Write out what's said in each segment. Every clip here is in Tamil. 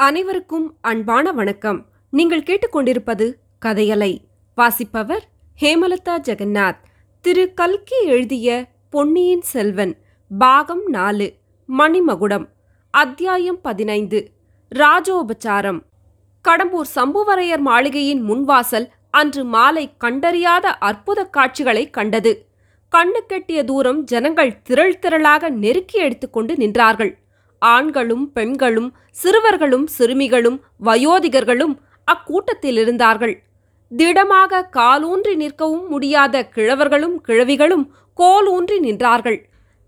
அனைவருக்கும் அன்பான வணக்கம். நீங்கள் கேட்டுக்கொண்டிருப்பது கதையலை. வாசிப்பவர் ஹேமலதா ஜெகநாத். திரு கல்கி எழுதிய பொன்னியின் செல்வன் பாகம் நாலு மணிமகுடம் அத்தியாயம் பதினைந்து ராஜோபச்சாரம் கடம்பூர் சம்புவரையர் மாளிகையின் முன்வாசல் அன்று மாலை கண்டறியாத அற்புத காட்சிகளை கண்டது. கண்ணு கெட்டிய தூரம் ஜனங்கள் திரள் திரளாக நெருக்கி எடுத்துக்கொண்டு நின்றார்கள். ஆண்களும் பெண்களும் சிறுவர்களும் சிறுமிகளும் வயோதிகர்களும் அக்கூட்டத்தில் இருந்தார்கள் திடமாக காலூன்றி நிற்கவும் முடியாத கிழவர்களும் கிழவிகளும் கோலூன்றி நின்றார்கள்.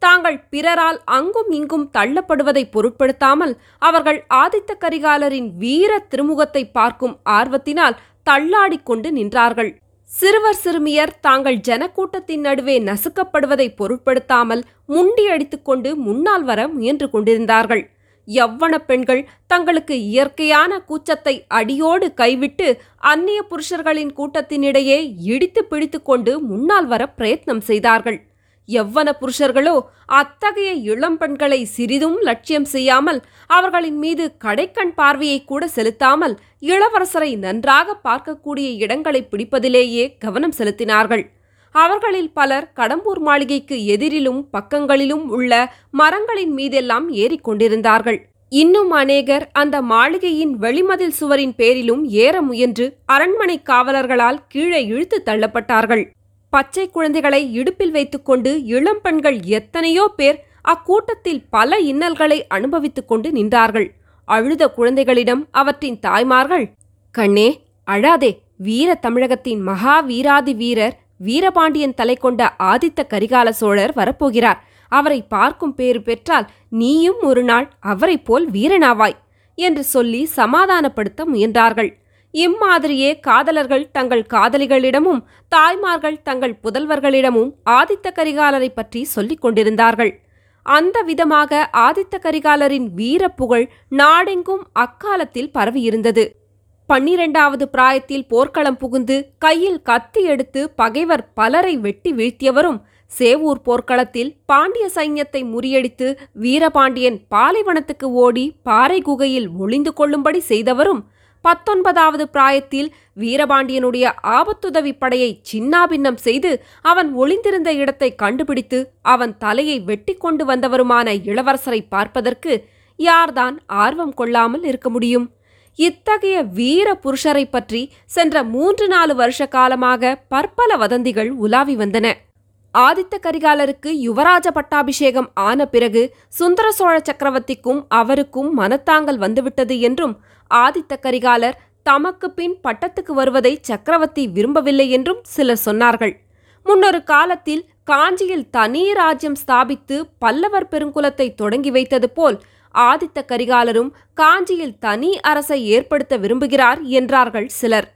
தாங்கள் பிறரால் அங்கும் இங்கும் தள்ளப்படுவதை பொருட்படுத்தாமல் அவர்கள் ஆதித்த கரிகாலரின் வீர திருமுகத்தை பார்க்கும் ஆர்வத்தினால் தள்ளாடிக் கொண்டு நின்றார்கள். சிறுவர் சிறுமியர் தாங்கள் ஜனக்கூட்டத்தின் நடுவே நசுக்கப்படுவதை பொருட்படுத்தாமல் முண்டியடித்துக்கொண்டு முன்னால் வர முயன்று கொண்டிருந்தார்கள். யவ்வன பெண்கள் தங்களுக்கு இயற்கையான கூச்சத்தை அடியோடு கைவிட்டு அந்நிய புருஷர்களின் கூட்டத்தினிடையே இடித்து பிடித்துக்கொண்டு முன்னால் வர பிரயத்னம் செய்தார்கள். எவ்வன புருஷர்களோ அத்தகைய இளம் பெண்களை சிறிதும் லட்சியம் செய்யாமல் அவர்களின் மீது கடைக்கண் பார்வையை கூட செலுத்தாமல் இளவரசரை நன்றாக பார்க்கக்கூடிய இடங்களை பிடிப்பதிலேயே கவனம் செலுத்தினார்கள். அவர்களில் பலர் கடம்பூர் மாளிகைக்கு எதிரிலும் பக்கங்களிலும் உள்ள மரங்களின் மீதெல்லாம் ஏறிக்கொண்டிருந்தார்கள் இன்னும் அநேகர் அந்த மாளிகையின் வெளிமதில் சுவரின் பேரிலும் ஏற முயன்று அரண்மனை காவலர்களால் கீழே இழுத்து தள்ளப்பட்டார்கள். பச்சை குழந்தைகளை இடுப்பில் வைத்துக்கொண்டு இளம் பெண்கள் எத்தனையோ பேர் அக்கூட்டத்தில் பல இன்னல்களை அனுபவித்துக் கொண்டு நின்றார்கள். அழுத குழந்தைகளிடம் அவற்றின் தாய்மார்கள் கண்ணே அழாதே வீர தமிழகத்தின் மகா வீராதி வீரர் வீரபாண்டியன் தலை கொண்ட ஆதித்த கரிகால சோழர் வரப்போகிறார். அவரை பார்க்கும் பேறு பெற்றால் நீயும் ஒரு நாள் அவரைப் போல் வீரனாவாய் என்று சொல்லி சமாதானப்படுத்த முயன்றார்கள். இம்மாதிரியே காதலர்கள் தங்கள் காதலிகளிடமும் தாய்மார்கள் தங்கள் புதல்வர்களிடமும் ஆதித்த கரிகாலரை பற்றி சொல்லிக் கொண்டிருந்தார்கள். அந்த விதமாக ஆதித்த கரிகாலரின் வீரப்புகழ் நாடெங்கும் அக்காலத்தில் பரவியிருந்தது. பன்னிரெண்டாவது பிராயத்தில் போர்க்களம் புகுந்து கையில் கத்தி எடுத்து பகைவர் பலரை வெட்டி வீழ்த்தியவரும் சேவூர் போர்க்களத்தில் பாண்டிய சைன்யத்தை முறியடித்து வீரபாண்டியன் பாலைவனத்துக்கு ஓடி பாறை குகையில் ஒளிந்து கொள்ளும்படி செய்தவரும் பத்தொன்பதாவது பிராயத்தில் வீரபாண்டியனுடைய ஆபத்துதவி படையை சின்னாபின்னம் செய்து அவன் ஒளிந்திருந்த இடத்தை கண்டுபிடித்து அவன் தலையை வெட்டி கொண்டு வந்தவருமான இளவரசரை பார்ப்பதற்கு யார்தான் ஆர்வம் கொள்ளாமல் இருக்க முடியும்? இத்தகைய வீர புருஷரை பற்றி சென்ற மூன்று நாலு வருஷ காலமாக பற்பல வதந்திகள் உலாவி வந்தன. ஆதித்த கரிகாலருக்கு யுவராஜ பட்டாபிஷேகம் ஆன பிறகு சுந்தர சோழ சக்கரவர்த்திக்கும் அவருக்கும் மனத்தாங்கல் வந்துவிட்டது என்றும் ஆதித்த கரிகாலர் தமக்கு பின் பட்டத்துக்கு வருவதை சக்கரவர்த்தி விரும்பவில்லை என்றும் சிலர் சொன்னார்கள். முன்னொரு காலத்தில் காஞ்சியில் தனி ராஜ்யம் ஸ்தாபித்து பல்லவர் பெருங்குலத்தை தொடங்கி வைத்தது போல் ஆதித்த கரிகாலரும் காஞ்சியில் தனி அரசை ஏற்படுத்த விரும்புகிறார் என்றார்கள் சிலர்.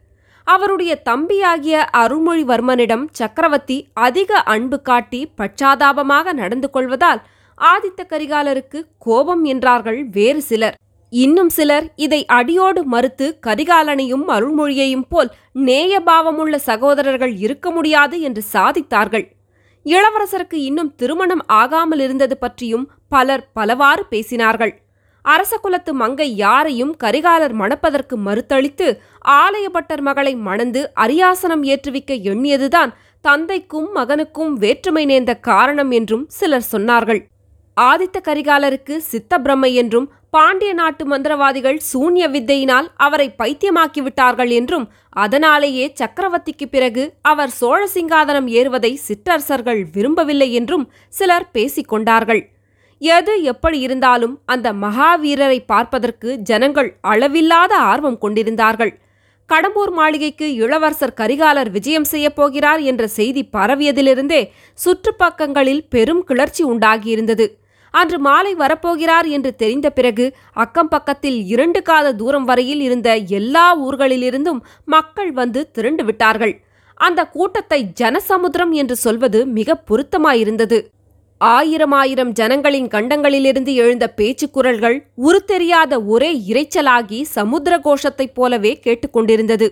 அவருடைய தம்பியாகிய அருள்மொழிவர்மனிடம் சக்கரவர்த்தி அதிக அன்பு காட்டி பட்சாதாபமாக நடந்து கொள்வதால் ஆதித்த கரிகாலருக்கு கோபம் என்றார்கள் வேறு சிலர். இன்னும் சிலர் இதை அடியோடு மறுத்து கரிகாலனையும் அருள்மொழியையும் போல் நேயபாவமுள்ள சகோதரர்கள் இருக்க முடியாது என்று சாதித்தார்கள். இளவரசருக்கு இன்னும் திருமணம் ஆகாமல் இருந்தது பற்றியும் பலர் பலவாறு பேசினார்கள். அரச குலத்து மங்கை யாரையும் கரிகாலர் மணப்பதற்கு மறுத்தளித்து ஆலயபட்டர் மகளை மணந்து அரியாசனம் ஏற்றுவிக்க எண்ணியதுதான் தந்தைக்கும் மகனுக்கும் வேற்றுமை நேர்ந்த காரணம் என்றும் சிலர் சொன்னார்கள். ஆதித்த கரிகாலருக்கு சித்த பிரம்மை என்றும் பாண்டிய நாட்டு மந்திரவாதிகள் சூன்ய வித்தையினால் அவரை பைத்தியமாக்கிவிட்டார்கள் என்றும் அதனாலேயே சக்கரவர்த்திக்கு பிறகு அவர் சோழ சிங்காதனம் ஏறுவதை சிற்றரசர்கள் விரும்பவில்லை என்றும் சிலர் பேசிக்கொண்டார்கள் எது எப்படி இருந்தாலும் அந்த மகாவீரரை பார்ப்பதற்கு ஜனங்கள் அளவில்லாத ஆர்வம் கொண்டிருந்தார்கள். கடம்பூர் மாளிகைக்கு இளவரசர் கரிகாலர் விஜயம் செய்யப் போகிறார் என்ற செய்தி பரவியதிலிருந்தே சுற்றுப்பக்கங்களில் பெரும் கிளர்ச்சி உண்டாகியிருந்தது. அன்று மாலை வரப்போகிறார் என்று தெரிந்த பிறகு அக்கம் பக்கத்தில் இரண்டு காத தூரம் வரையில் இருந்த எல்லா ஊர்களிலிருந்தும் மக்கள் வந்து திரண்டு விட்டார்கள். அந்த கூட்டத்தை ஜனசமுத்திரம் என்று சொல்வது மிக பொருத்தமாயிருந்தது. ஆயிரம் ஆயிரம் ஜனங்களின் கண்டங்களிலிருந்து எழுந்த பேச்சு குரல்கள் உருத்தெரியாத ஒரே இரைச்சலாகி சமுத்திர கோஷத்தைப் போலவே கேட்டுக்கொண்டிருந்தது.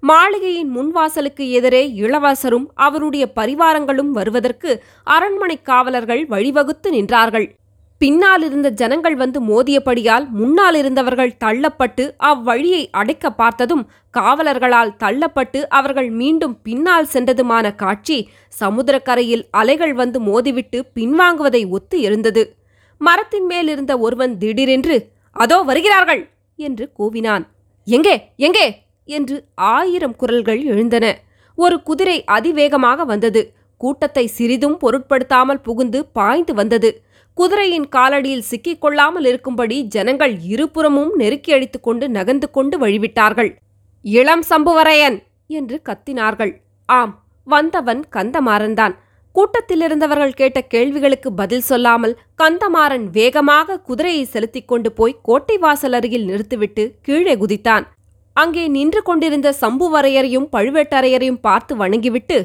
மாளிகையின் முன்வாசலுக்கு எதிரே இளவரசரும் அவருடைய பரிவாரங்களும் வருவதற்கு அரண்மனை காவலர்கள் வழிவகுத்து நின்றார்கள். பின்னால் இருந்த ஜனங்கள் வந்து மோதியபடியால் முன்னால் இருந்தவர்கள் தள்ளப்பட்டு அவ்வழியை அடைக்க பார்த்ததும் காவலர்களால் தள்ளப்பட்டு அவர்கள் மீண்டும் பின்னால் சென்றதுமான காட்சி சமுத்திரக்கரையில் அலைகள் வந்து மோதிவிட்டு பின்வாங்குவதை ஒத்து இருந்தது. மரத்தின் மேல் இருந்த ஒருவன் திடீரென்று அதோ வருகிறார்கள்! என்று கூவினான். எங்கே? எங்கே? என்று ஆயிரம் குரல்கள் எழுந்தன. ஒரு குதிரை அதிவேகமாக வந்தது. கூட்டத்தை சிறிதும் பொருட்படுத்தாமல் புகுந்து பாய்ந்து வந்தது. குதிரையின் காலடியில் சிக்கிக் கொள்ளாமல் இருக்கும்படி ஜனங்கள் இருபுறமும் நெருக்கி அடித்துக் கொண்டு நகர்ந்து கொண்டு வழிவிட்டார்கள். இளம் சம்புவரையன்! என்று கத்தினார்கள். ஆம் வந்தவன் கந்தமாறன்தான். கூட்டத்திலிருந்தவர்கள் கேட்ட கேள்விகளுக்கு பதில் சொல்லாமல் கந்தமாறன் வேகமாக குதிரையை செலுத்திக் கொண்டு போய் கோட்டை வாசல் அருகில் நிறுத்திவிட்டு கீழே குதித்தான். அங்கே நின்று கொண்டிருந்த சம்புவரையரையும் பழுவேட்டரையரையும் பார்த்து வணங்கிவிட்டு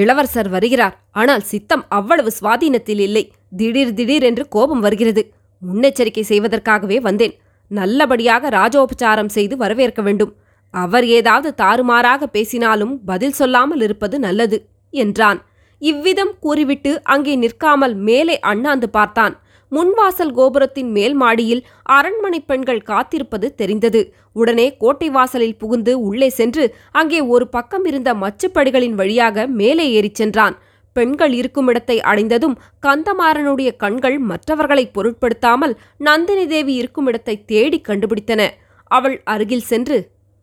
இளவரசர் வருகிறார். ஆனால் சித்தம் அவ்வளவு சுவாதீனத்தில் இல்லை. திடீர் திடீர் என்று கோபம் வருகிறது. முன்னெச்சரிக்கை செய்வதற்காகவே வந்தேன். நல்லபடியாக ராஜோபச்சாரம் செய்து வரவேற்க வேண்டும். அவர் ஏதாவது தாறுமாறாக பேசினாலும் பதில் சொல்லாமல் இருப்பது நல்லது என்றான். இவ்விதம் கூறிவிட்டு அங்கே நிற்காமல் மேலே அண்ணாந்து பார்த்தான். முன்வாசல் கோபுரத்தின் மேல் மாடியில் அரண்மனை பெண்கள் காத்திருப்பது தெரிந்தது. உடனே கோட்டை வாசலில் புகுந்து உள்ளே சென்று அங்கே ஒரு பக்கம் இருந்த மச்சுப்படிகளின் வழியாக மேலே ஏறிச் சென்றான். பெண்கள் இருக்கும் இடத்தை அடைந்ததும் கந்தமாறனுடைய கண்கள் மற்றவர்களை பொருட்படுத்தாமல் நந்தினி தேவி இருக்கும் இடத்தை தேடி கண்டுபிடித்தன. அவள் அருகில் சென்று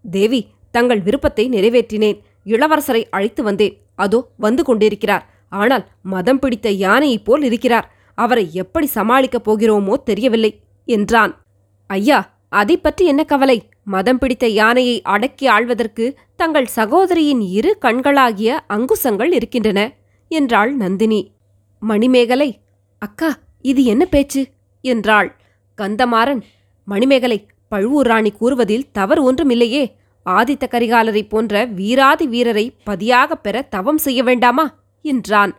தேவி தங்கள் விருப்பத்தை நிறைவேற்றினேன். இளவரசரை அழைத்து வந்தேன். அதோ வந்து கொண்டிருக்கிறார். ஆனால் மதம் பிடித்த யானையைப் போல் இருக்கிறார். அவரை எப்படி சமாளிக்கப் போகிறோமோ தெரியவில்லை என்றான். ஐயா அதை பற்றி என்ன கவலை? மதம் பிடித்த யானையை அடக்கி ஆள்வதற்கு தங்கள் சகோதரியின் இரு கண்களாகிய அங்குசங்கள் இருக்கின்றன என்றாள் நந்தினி. மணிமேகலை அக்கா இது என்ன பேச்சு? என்றாள். கந்தமாறன் மணிமேகலை பழுவூர் ராணி கூறுவதில் தவறு ஒன்றுமில்லையே. ஆதித்த கரிகாலரை போன்ற வீராதி வீரரை பதியாகப் பெற தவம் செய்ய வேண்டாமா? என்றான்.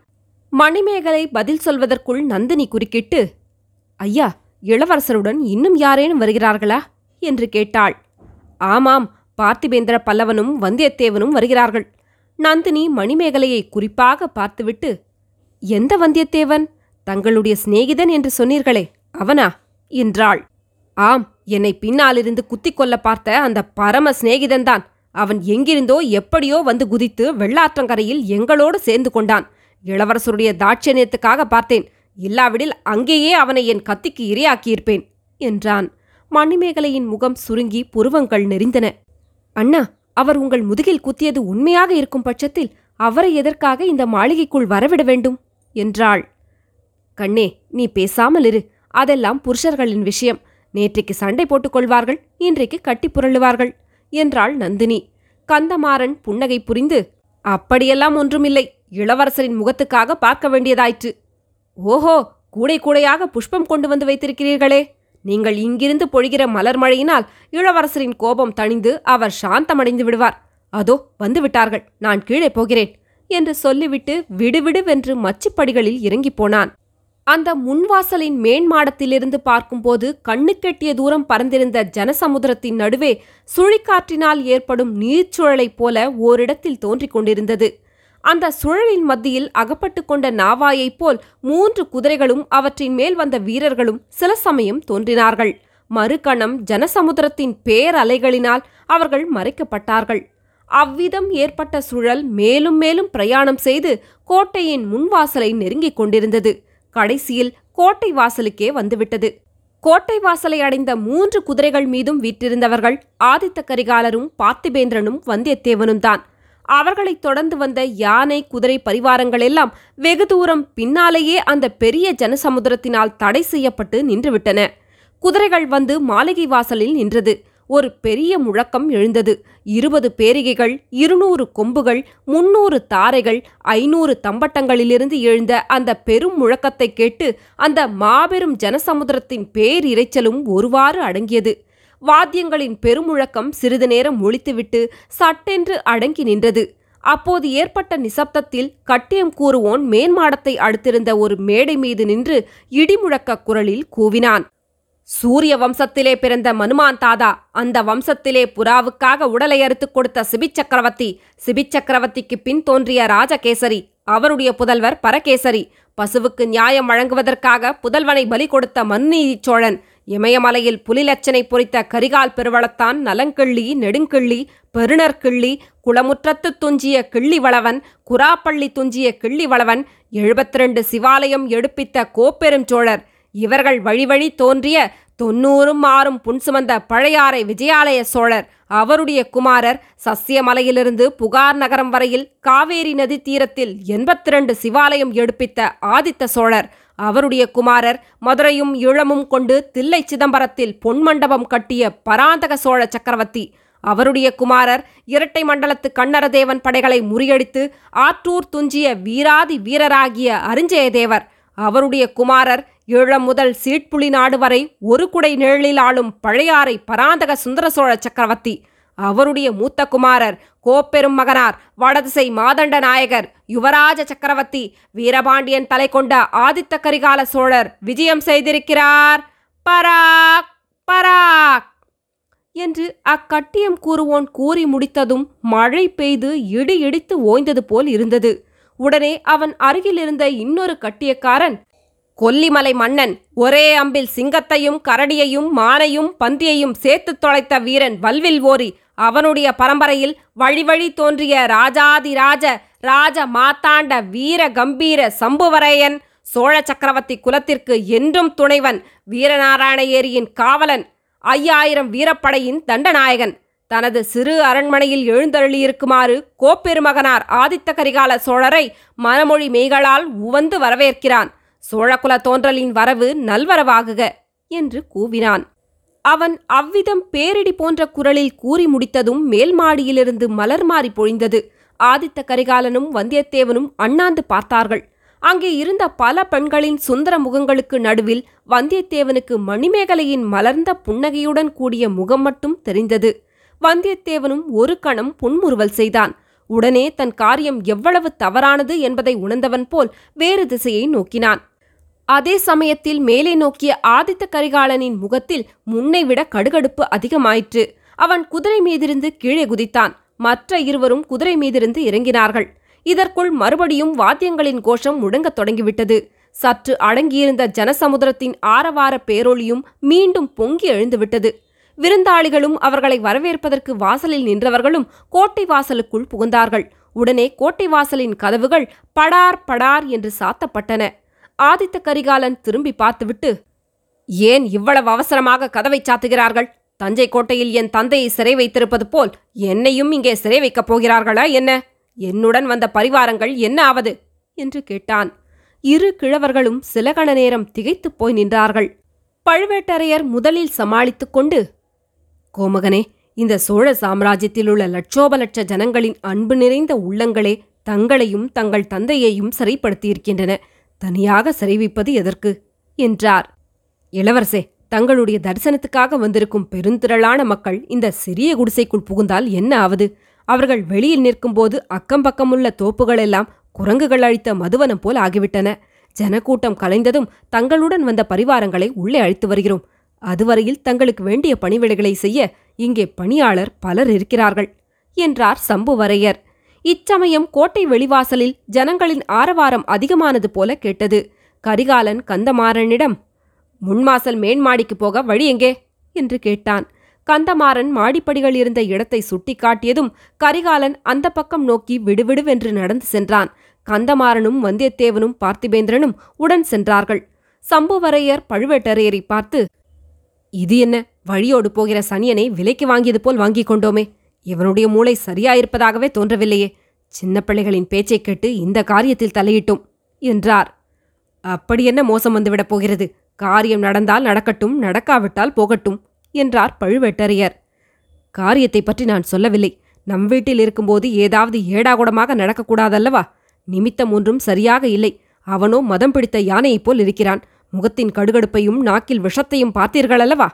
மணிமேகலை பதில் சொல்வதற்குள் நந்தினி குறுக்கிட்டு ஐயா இளவரசருடன் இன்னும் யாரேனும் வருகிறார்களா? என்று கேட்டாள். ஆமாம் பார்த்திபேந்திர பல்லவனும் வந்தியத்தேவனும் வருகிறார்கள். நந்தினி மணிமேகலையை குறிப்பாக பார்த்துவிட்டு எந்த வந்தியத்தேவன்? தங்களுடைய சிநேகிதன் என்று சொன்னீர்களே அவனா? என்றாள். ஆம் என்னை பின்னாலிருந்து குத்திக் கொல்ல பார்த்த அந்த பரம சிநேகிதன்தான். அவன் எங்கிருந்தோ எப்படியோ வந்து குதித்து வெள்ளாற்றங்கரையில் எங்களோடு சேர்ந்து கொண்டான். இளவரசருடைய தாட்சணியத்துக்காக பார்த்தேன். இல்லாவிடில் அங்கேயே அவனை என் கத்திக்கு இரையாக்கியிருப்பேன் என்றான். மணிமேகலையின் முகம் சுருங்கி புருவங்கள் நெறிந்தன. அண்ணா அவர் உங்கள் முதுகில் குத்தியது உண்மையாக இருக்கும் பட்சத்தில் அவரை எதற்காக இந்த மாளிகைக்குள் வரவிட வேண்டும்? என்றாள். கண்ணே நீ பேசாமல் இரு. அதெல்லாம் புருஷர்களின் விஷயம். நேற்றைக்கு சண்டை போட்டுக்கொள்வார்கள் இன்றைக்கு கட்டி புரளுவார்கள் என்றாள் நந்தினி. கந்தமாறன் புன்னகை புரிந்து அப்படியெல்லாம் ஒன்றுமில்லை. இளவரசரின் முகத்துக்காக பார்க்க வேண்டியதாயிற்று. ஓஹோ கூடை கூடையாக புஷ்பம் கொண்டு வந்து வைத்திருக்கிறீர்களே. நீங்கள் இங்கிருந்து பொழிகிற மலர் மழையினால் இளவரசரின் கோபம் தணிந்து அவர் சாந்தமடைந்து விடுவார். அதோ வந்து விட்டார்கள். நான் கீழே போகிறேன் என்று சொல்லிவிட்டு விடுவிடுவென்று மச்சுப்படிகளில் இறங்கிப் போனான். அந்த முன்வாசலின் மேன்மாடத்திலிருந்து பார்க்கும்போது கண்ணுக்கெட்டிய தூரம் பறந்திருந்த ஜனசமுத்திரத்தின் நடுவே சுழிக்காற்றினால் ஏற்படும் நீர்ச்சுழலைப் போல ஓரிடத்தில் தோன்றிக் கொண்டிருந்தது. அந்த சுழலின் மத்தியில் அகப்பட்டு கொண்ட நாவாயைப் போல் மூன்று குதிரைகளும் அவற்றின் மேல் வந்த வீரர்களும் சில சமயம் தோன்றினார்கள். மறுகணம் ஜனசமுத்திரத்தின் பேரலைகளினால் அவர்கள் மறைக்கப்பட்டார்கள். அவ்விதம் ஏற்பட்ட சுழல் மேலும் மேலும் பிரயாணம் செய்து கோட்டையின் முன்வாசலை நெருங்கிக் கொண்டிருந்தது. கடைசியில் கோட்டை வாசலுக்கே வந்துவிட்டது. கோட்டை வாசலை அடைந்த மூன்று குதிரைகள் மீதும் வீற்றிருந்தவர்கள் ஆதித்த கரிகாலரும் பார்த்திபேந்திரனும் வந்தியத்தேவனும் தான் அவர்களை தொடர்ந்து வந்த யானை குதிரை பரிவாரங்கள் எல்லாம் வெகு தூரம் பின்னாலேயே அந்த பெரிய ஜனசமுத்திரத்தினால் தடை செய்யப்பட்டு நின்றுவிட்டன. குதிரைகள் வந்து மாளிகை வாசலில் நின்றது. ஒரு பெரிய முழக்கம் எழுந்தது. இருபது பேரிகைகள் இருநூறு கொம்புகள் முன்னூறு தாரைகள் ஐநூறு தம்பட்டங்களிலிருந்து எழுந்த அந்த பெரும் முழக்கத்தை கேட்டு அந்த மாபெரும் ஜனசமுத்திரத்தின் பேரிரைச்சலும் ஒருவாறு அடங்கியது. வாத்தியங்களின் பெருமுழக்கம் சிறிது நேரம் ஒழித்துவிட்டு சட்டென்று அடங்கி நின்றது. அப்போது ஏற்பட்ட நிசப்தத்தில் கட்டியம் கூறுவோன் மேன்மாடத்தை அடுத்திருந்த ஒரு மேடை மீது நின்று இடிமுழக்க குரலில் கூவினான். சூரிய வம்சத்திலே பிறந்த மனுமான் தாதா அந்த வம்சத்திலே புறாவுக்காக உடலை அறுத்துக் கொடுத்த சிபிச்சக்கரவர்த்தி சிபிச்சக்கரவர்த்திக்கு பின் தோன்றிய ராஜகேசரி அவருடைய புதல்வர் பரகேசரி பசுவுக்கு நியாயம் வழங்குவதற்காக புதல்வனை பலி கொடுத்த மனுநீதிச் சோழன் இமயமலையில் புலிலட்சனை பொறித்த கரிகால் பெருவளத்தான் நலங்கிள்ளி நெடுங்கிள்ளி பெருணர்கிள்ளி குளமுற்றத்து துஞ்சிய கிள்ளிவளவன் குராப்பள்ளி துஞ்சிய கிள்ளிவளவன் எழுபத்திரண்டு சிவாலயம் எடுப்பித்த கோப்பெரும் சோழர். இவர்கள் வழிவழி தோன்றிய தொன்னூறும் ஆறும் புன்சுமந்த பழையாறை விஜயாலய சோழர். அவருடைய குமாரர் சசியமலையிலிருந்து புகார் நகரம் வரையில் காவேரி நதி தீரத்தில் எண்பத்திரண்டு சிவாலயம் எடுப்பித்த ஆதித்த சோழர். அவருடைய குமாரர் மதுரையும் ஈழமும் கொண்டு தில்லை சிதம்பரத்தில் பொன்மண்டபம் கட்டிய பராந்தக சோழ சக்கரவர்த்தி. அவருடைய குமாரர் இரட்டை மண்டலத்து கண்ணரதேவன் படைகளை முறியடித்து ஆற்றூர் துஞ்சிய வீராதி வீரராகிய அரிஞ்சயதேவர். அவருடைய குமாரர் ஈழம் முதல் சீட்புலி நாடு வரை ஒரு குடை நிழலில் ஆளும் பழையாறை பராந்தக சுந்தர சோழ சக்கரவர்த்தி. அவருடைய மூத்த குமாரர் கோப்பெரும் மகனார் வடதிசை மாதண்ட நாயகர் யுவராஜ சக்கரவர்த்தி வீரபாண்டியன் தலை கொண்ட ஆதித்த கரிகால சோழர் விஜயம் செய்திருக்கிறார். பராக் பராக்! என்று அக்கட்டியம் கூறுவோன் கூறி முடித்ததும் மழை பெய்து இடி இடித்து ஓய்ந்தது போல் இருந்தது. உடனே அவன் அருகிலிருந்த இன்னொரு கட்டியக்காரன் கொல்லிமலை மன்னன் ஒரே அம்பில் சிங்கத்தையும் கரடியையும் மானையும் பந்தியையும் சேர்த்து தொலைத்த வீரன் வல்வில் ஓரி அவனுடைய பரம்பரையில் வழி வழி தோன்றிய ராஜாதிராஜ ராஜ மாத்தாண்ட வீர கம்பீர சம்புவரையன் சோழ சக்கரவர்த்தி குலத்திற்கு என்றும் துணைவன் வீரநாராயண ஏரியின் காவலன் ஐயாயிரம் வீரப்படையின் தண்டநாயகன். தனது சிறு அரண்மனையில் எழுந்தருளியிருக்குமாறு கோப்பெருமகனார் ஆதித்த கரிகால சோழரை மனமொழி மெய்களால் உவந்து வரவேற்கிறான். சோழகுல தோன்றலின் வரவு நல்வரவாகுக என்று கூவினான். அவன் அவ்விதம் பேரிடி போன்ற குரலில் கூறி முடித்ததும் மேல் மாடியிலிருந்து மலர் மாறி பொழிந்தது. ஆதித்த கரிகாலனும் வந்தியத்தேவனும் அண்ணாந்து பார்த்தார்கள். அங்கே இருந்த பல பெண்களின் சுந்தர முகங்களுக்கு நடுவில் வந்தியத்தேவனுக்கு மணிமேகலையின் மலர்ந்த புன்னகையுடன் கூடிய முகம் மட்டும் தெரிந்தது. வந்தியத்தேவனும் ஒரு கணம் புன்முறுவல் செய்தான். உடனே தன் காரியம் எவ்வளவு தவறானது என்பதை உணர்ந்தவன் போல் வேறு திசையை நோக்கினான். அதே சமயத்தில் மேலே நோக்கிய ஆதித்த கரிகாலனின் முகத்தில் முன்னைவிட கடுகடுப்பு அதிகமாயிற்று. அவன் குதிரை மீதிருந்து கீழே குதித்தான். மற்ற இருவரும் குதிரை மீதிருந்து இறங்கினார்கள். இதற்குள் மறுபடியும் வாத்தியங்களின் கோஷம் முழங்கத் தொடங்கிவிட்டது. சற்று அடங்கியிருந்த ஜனசமுதிரத்தின் ஆரவார பேரொளியும் மீண்டும் பொங்கி எழுந்துவிட்டது. விருந்தாளிகளும் அவர்களை வரவேற்பதற்கு வாசலில் நின்றவர்களும் கோட்டை வாசலுக்குள் புகுந்தார்கள். உடனே கோட்டை வாசலின் கதவுகள் படார் படார் என்று சாத்தப்பட்டன. ஆதித்த கரிகாலன் திரும்பி பார்த்துவிட்டு ஏன் இவ்வளவு அவசரமாக கதவை சாத்துகிறார்கள்? தஞ்சை கோட்டையில் என் தந்தையை சிறை வைத்திருப்பது போல் என்னையும் இங்கே சிறை வைக்கப் போகிறார்களா என்ன? என்னுடன் வந்த பரிவாரங்கள் என்ன ஆவது? என்று கேட்டான். இரு கிழவர்களும் சில கண நேரம் திகைத்துப் போய் நின்றார்கள். பழுவேட்டரையர் முதலில் சமாளித்துக் கொண்டு கோமகனே இந்த சோழ சாம்ராஜ்யத்திலுள்ள லட்சோப லட்ச ஜனங்களின் அன்பு நிறைந்த உள்ளங்களே தங்களையும் தங்கள் தந்தையையும் சிறைப்படுத்தியிருக்கின்றன. தனியாக சிறைவிப்பது எதற்கு? என்றார். இளவரசே தங்களுடைய தரிசனத்துக்காக வந்திருக்கும் பெருந்திரளான மக்கள் இந்த சிறிய குடிசைக்குள் புகுந்தால் என்ன ஆவது? அவர்கள் வெளியில் நிற்கும்போது அக்கம் பக்கமுள்ள தோப்புகளெல்லாம் குரங்குகள் அழித்த மதுவனம் போல் ஆகிவிட்டன. ஜனக்கூட்டம் கலைந்ததும் தங்களுடன் வந்த பரிவாரங்களை உள்ளே அழைத்து வருகிறோம். அதுவரையில் தங்களுக்கு வேண்டிய பணிவிடைகளை செய்ய இங்கே பணியாளர் பலர் இருக்கிறார்கள் என்றார் சம்புவரையர். இச்சமயம் கோட்டை வெளிவாசலில் ஜனங்களின் ஆரவாரம் அதிகமானது போல கேட்டது. கரிகாலன் கந்தமாறனிடம் முன்மாசல் மேன்மாடிக்கு போக வழி எங்கே? என்று கேட்டான். கந்தமாறன் மாடிப்படிகள் இருந்த இடத்தை சுட்டிக்காட்டியதும் கரிகாலன் அந்த பக்கம் நோக்கி விடுவிடுவென்று நடந்து சென்றான். கந்தமாறனும் வந்தியத்தேவனும் பார்த்திபேந்திரனும் உடன் சென்றார்கள். சம்புவரையர் பழுவேட்டரையரை பார்த்து இது என்ன? வழியோடு போகிற சனியனை விலைக்கு வாங்கியது போல் வாங்கிக் கொண்டோமே. இவனுடைய மூளை சரியாயிருப்பதாகவே தோன்றவில்லையே. சின்ன பிள்ளைகளின் பேச்சைக் கேட்டு இந்த காரியத்தில் தலையிட்டோம் என்றார். அப்படி என்ன மோசம் வந்துவிடப் போகிறது? காரியம் நடந்தால் நடக்கட்டும் நடக்காவிட்டால் போகட்டும் என்றார் பழுவேட்டரையர். காரியத்தை பற்றி நான் சொல்லவில்லை. நம் வீட்டில் இருக்கும்போது ஏதாவது ஏடாகுடமாக நடக்கக்கூடாதல்லவா? நிமித்தம் ஒன்றும் சரியாக இல்லை. அவனோ மதம் பிடித்த யானையைப் போல் இருக்கிறான். முகத்தின் கடுகடுப்பையும் நாக்கில் விஷத்தையும் பார்த்தீர்களல்லவா?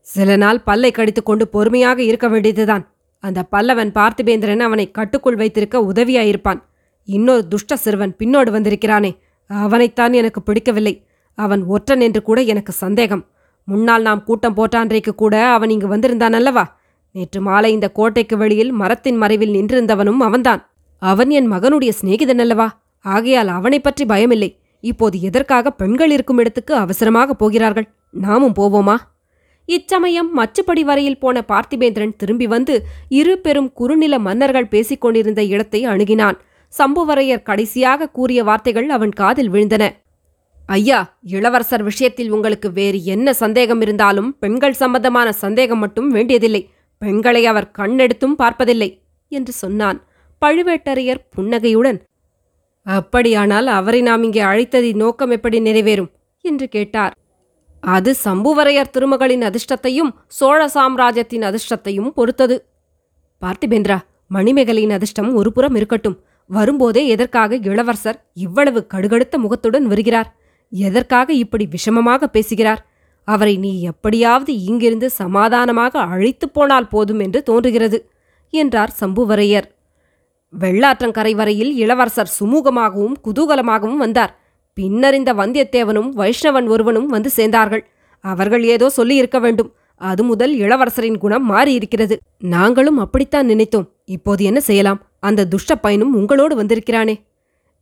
சில நாள் பல்லை கடித்துக்கொண்டு பொறுமையாக இருக்க வேண்டியதுதான். அந்த பல்லவன் பார்த்திபேந்திரன் அவனை கட்டுக்குள் வைத்திருக்க உதவியாயிருப்பான். இன்னொரு துஷ்ட சிறுவன் பின்னோடு வந்திருக்கிறானே. அவனைத்தான் எனக்கு பிடிக்கவில்லை. அவன் ஒற்றன் என்று கூட எனக்கு சந்தேகம். முன்னால் நாம் கூட்டம் போட்டான்றைக்கு கூட அவன் இங்கு வந்திருந்தான் அல்லவா? நேற்று மாலை இந்த கோட்டைக்கு வெளியில் மரத்தின் மறைவில் நின்றிருந்தவனும் அவன்தான். அவன் என் மகனுடைய சிநேகிதன் அல்லவா? ஆகையால் அவனைப் பற்றி பயமில்லை. இப்போது எதற்காக பெண்கள் இருக்கும் இடத்துக்கு அவசரமாக போகிறார்கள்? நாமும் போவோமா? இச்சமயம் மச்சுப்படி வரையில் போன பார்த்திபேந்திரன் திரும்பி வந்து இரு பெரும் குறுநில மன்னர்கள் பேசிக் கொண்டிருந்த இடத்தை அணுகினான். சம்புவரையர் கடைசியாக கூறிய வார்த்தைகள் அவன் காதில் விழுந்தன. ஐயா இளவரசர் விஷயத்தில் உங்களுக்கு வேறு என்ன சந்தேகம் இருந்தாலும் பெண்கள் சம்பந்தமான சந்தேகம் மட்டும் வேண்டியதில்லை. பெண்களை அவர் கண்ணெடுத்தும் பார்ப்பதில்லை என்று சொன்னான். பழுவேட்டரையர் புன்னகையுடன் அப்படியானால் அவரை நாம் இங்கே அழைத்ததின் நோக்கம் எப்படி நிறைவேறும்? என்று கேட்டார். அது சம்புவரையர் திருமகளின் அதிர்ஷ்டத்தையும் சோழ சாம்ராஜ்யத்தின் அதிர்ஷ்டத்தையும் பொறுத்தது. பார்த்திபேந்திரா மணிமேகலையின் அதிர்ஷ்டம் ஒரு புறம் இருக்கட்டும். வரும்போதே எதற்காக இளவரசர் இவ்வளவு கடுகடுத்த முகத்துடன் வருகிறார்? எதற்காக இப்படி விஷமமாக பேசுகிறார்? அவரை நீ எப்படியாவது இங்கிருந்து சமாதானமாக அழைத்துப் போனால் போதும் என்று தோன்றுகிறது என்றார் சம்புவரையர். வெள்ளாற்றங்கரை வரையில் இளவரசர் சுமூகமாகவும் குதூகலமாகவும் வந்தார். பின்னர் இந்த வந்தியத்தேவனும் வைஷ்ணவன் ஒருவனும் வந்து சேர்ந்தார்கள். அவர்கள் ஏதோ சொல்லி இருக்க வேண்டும். அது முதல் இளவரசரின் குணம் மாறியிருக்கிறது. நாங்களும் அப்படித்தான் நினைத்தோம். இப்போது என்ன செய்யலாம்? அந்த துஷ்ட பையனும் உங்களோடு வந்திருக்கிறானே.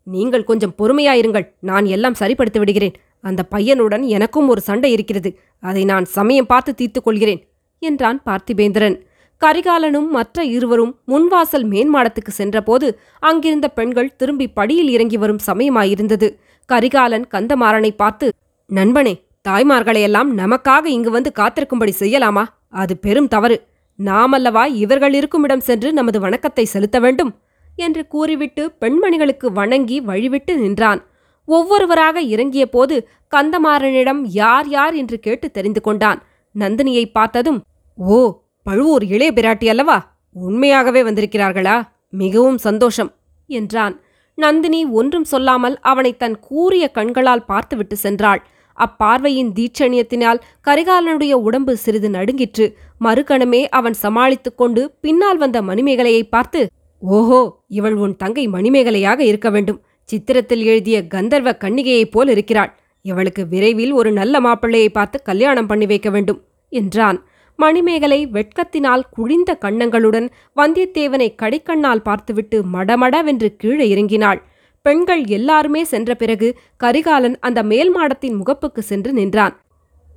நீங்கள் கொஞ்சம் பொறுமையாயிருங்கள். நான் எல்லாம் சரிப்படுத்தி விடுகிறேன். அந்த பையனுடன் எனக்கும் ஒரு சண்டை இருக்கிறது. அதை நான் சமயம் பார்த்து தீர்த்துக் கொள்கிறேன் என்றான் பார்த்திபேந்திரன். கரிகாலனும் மற்ற இருவரும் முன்வாசல் மேன்மாடத்துக்கு சென்றபோது அங்கிருந்த பெண்கள் திரும்பி படியில் இறங்கி வரும் சமயமாயிருந்தது. கரிகாலன் கந்தமாறனை பார்த்து நண்பனே தாய்மார்களையெல்லாம் நமக்காக இங்கு வந்து காத்திருக்கும்படி செய்யலாமா? அது பெரும் தவறு. நாமல்லவா இவர்கள் இருக்குமிடம் சென்று நமது வணக்கத்தை செலுத்த வேண்டும் என்று கூறிவிட்டு பெண்மணிகளுக்கு வணங்கி வழிவிட்டு நின்றான். ஒவ்வொருவராக இறங்கிய போது கந்தமாறனிடம் யார் யார் என்று கேட்டு தெரிந்து கொண்டான். நந்தினியை பார்த்ததும் ஓ பழுவூர் இளைய பிராட்டி அல்லவா? உண்மையாகவே வந்திருக்கிறார்களா? மிகவும் சந்தோஷம் என்றான். நந்தினி ஒன்றும் சொல்லாமல் அவனை தன் கூறிய கண்களால் பார்த்துவிட்டு சென்றாள். அப்பார்வையின் தீட்சணியத்தினால் கரிகாலனுடைய உடம்பு சிறிது நடுங்கிற்று. மறுகணமே அவன் சமாளித்துக் கொண்டு பின்னால் வந்த மணிமேகலையை பார்த்து ஓஹோ இவள் உன் தங்கை மணிமேகலையாக இருக்க வேண்டும். சித்திரத்தில் எழுதிய கந்தர்வ கன்னிகையைப் போல் இருக்கிறாள். இவளுக்கு விரைவில் ஒரு நல்ல மாப்பிள்ளையை பார்த்து கல்யாணம் பண்ணி வைக்க வேண்டும் என்றான். மணிமேகலை வெட்கத்தினால் குழிந்த கண்ணங்களுடன் வந்தியத்தேவனை கடைக்கண்ணால் பார்த்துவிட்டு மடமடவென்று கீழே இறங்கினாள். பெண்கள் எல்லாருமே சென்ற பிறகு கரிகாலன் அந்த மேல் மாடத்தின் முகப்புக்கு சென்று நின்றான்.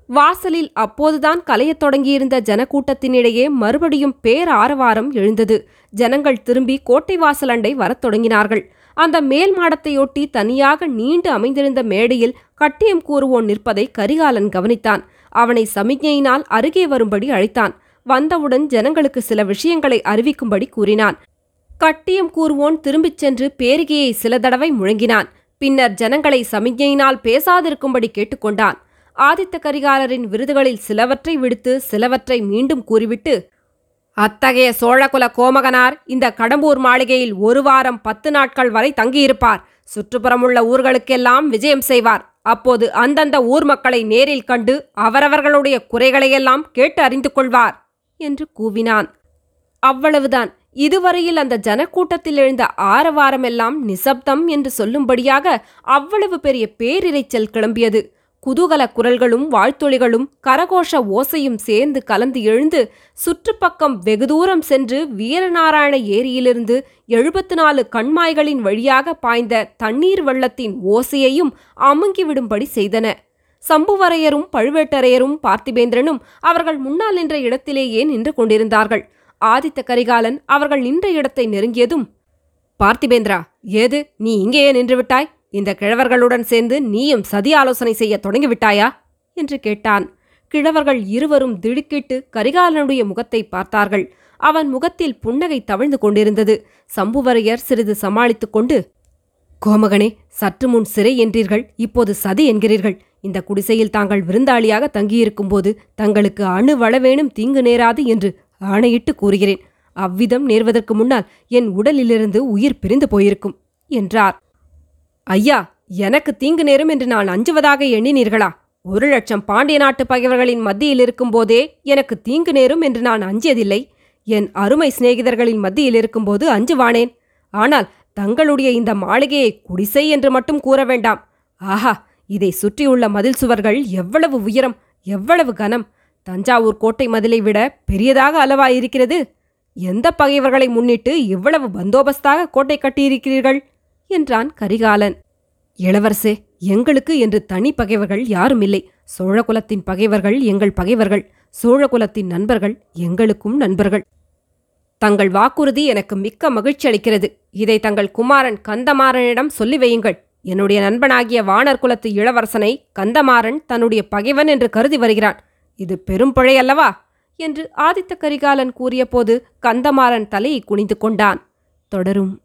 வாசலில் அப்போதுதான் கலையத் தொடங்கியிருந்த ஜனக்கூட்டத்தினிடையே மறுபடியும் பேர் ஆரவாரம் எழுந்தது. ஜனங்கள் திரும்பி கோட்டை வாசலண்டை வரத் தொடங்கினார்கள். அந்த மேல் மாடத்தையொட்டி தனியாக நீண்டு அமைந்திருந்த மேடையில் கட்டியம் கூறுவோன் நிற்பதை கரிகாலன் கவனித்தான். அவனை சமிக்ஞையினால் அருகே வரும்படி அழைத்தான். வந்தவுடன் ஜனங்களுக்கு சில விஷயங்களை அறிவிக்கும்படி கூறினான். கட்டியம் கூறுவோன் திரும்பிச் சென்று பேரிகையை சில தடவை முழங்கினான். பின்னர் ஜனங்களை சமிக்ஞையினால் பேசாதிருக்கும்படி கேட்டுக்கொண்டான். ஆதித்த கரிகாலரின் விருதுகளில் சிலவற்றை விடுத்து சிலவற்றை மீண்டும் கூறிவிட்டு அத்தகைய சோழகுல கோமகனார் இந்த கடம்பூர் மாளிகையில் ஒரு வாரம் பத்து நாட்கள் வரை தங்கியிருப்பார். சுற்றுப்புறமுள்ள ஊர்களுக்கெல்லாம் விஜயம் செய்வார். அப்போது அந்தந்த ஊர் மக்களை நேரில் கண்டு அவரவர்களுடைய குறைகளையெல்லாம் கேட்டு அறிந்து கொள்வார் என்று கூவினான். அவ்வளவுதான். இதுவரையில் அந்த ஜனக்கூட்டத்தில் எழுந்த ஆரவாரமெல்லாம் நிசப்தம் என்று சொல்லும்படியாக அவ்வளவு பெரிய பேரிரைச்சல் கிளம்பியது. குதூகல குரல்களும் வாழ்த்தொழிகளும் கரகோஷ ஓசையும் சேர்ந்து கலந்து எழுந்து சுற்றுப்பக்கம் வெகு தூரம் சென்று வீரநாராயண ஏரியிலிருந்து எழுபத்து நாலு கண்மாய்களின் வழியாக பாய்ந்த தண்ணீர் வெள்ளத்தின் ஓசையையும் அமுங்கிவிடும்படி செய்தன. சம்புவரையரும் பழுவேட்டரையரும் பார்த்திபேந்திரனும் அவர்கள் முன்னால் நின்ற இடத்திலேயே நின்று கொண்டிருந்தார்கள். ஆதித்த கரிகாலன் அவர்கள் நின்ற இடத்தை நெருங்கியதும் பார்த்திபேந்திரா ஏது நீ இங்கேயே நின்றுவிட்டாய் இந்த கிழவர்களுடன் சேர்ந்து நீயும் சதி ஆலோசனை செய்ய தொடங்கிவிட்டாயா? என்று கேட்டான். கிழவர்கள் இருவரும் திடுக்கிட்டு கரிகாலனுடைய முகத்தை பார்த்தார்கள். அவன் முகத்தில் புன்னகை தவிழ்ந்து கொண்டிருந்தது. சம்புவரையர் சிறிது சமாளித்துக் கொண்டு கோமகனே சற்று முன் சிறை என்றீர்கள் இப்போது சதி என்கிறீர்கள். இந்த குடிசையில் தாங்கள் விருந்தாளியாக தங்கியிருக்கும்போது தங்களுக்கு அணு வளவேனும் தீங்கு நேராது என்று ஆணையிட்டு கூறுகிறேன். அவ்விதம் நேர்வதற்கு முன்னால் என் உடலிலிருந்து உயிர் பிரிந்து போயிருக்கும் என்றார். ஐயா எனக்கு தீங்கு நேரும் என்று நான் அஞ்சுவதாக எண்ணினீர்களா? ஒரு லட்சம் பாண்டிய நாட்டு பகைவர்களின் மத்தியில் இருக்கும்போதே எனக்கு தீங்கு நேரும் என்று நான் அஞ்சியதில்லை. என் அருமை சிநேகிதர்களின் மத்தியில் இருக்கும்போது அஞ்சுவானேன். ஆனால் தங்களுடைய இந்த மாளிகையை குடிசை என்று மட்டும் கூற வேண்டாம். ஆஹா இதை சுற்றியுள்ள மதில் சுவர்கள் எவ்வளவு உயரம் எவ்வளவு கனம்! தஞ்சாவூர் கோட்டை மதிலை விட பெரியதாக அளவாயிருக்கிறது. எந்த பகைவர்களை முன்னிட்டு இவ்வளவு பந்தோபஸ்தாக கோட்டை கட்டியிருக்கிறீர்கள்? என்றான் கரிகாலன். இளவரசே எங்களுக்கு என்று தனி பகைவர்கள் யாரும் இல்லை சோழகுலத்தின் பகைவர்கள் எங்கள் பகைவர்கள். சோழகுலத்தின் நண்பர்கள் எங்களுக்கும் நண்பர்கள். தங்கள் வாக்குறுதி எனக்கு மிக்க மகிழ்ச்சி அளிக்கிறது. இதை தங்கள் குமாரன் கந்தமாறனிடம் சொல்லி வையுங்கள். என்னுடைய நண்பனாகிய வானர் குலத்து இளவரசனை கந்தமாறன் தன்னுடைய பகைவன் என்று கருதி வருகிறான். இது பெரும் பிழை அல்லவா? என்று ஆதித்த கரிகாலன் கூறியபோது கந்தமாறன் தலையை குனிந்து கொண்டான். தொடரும்.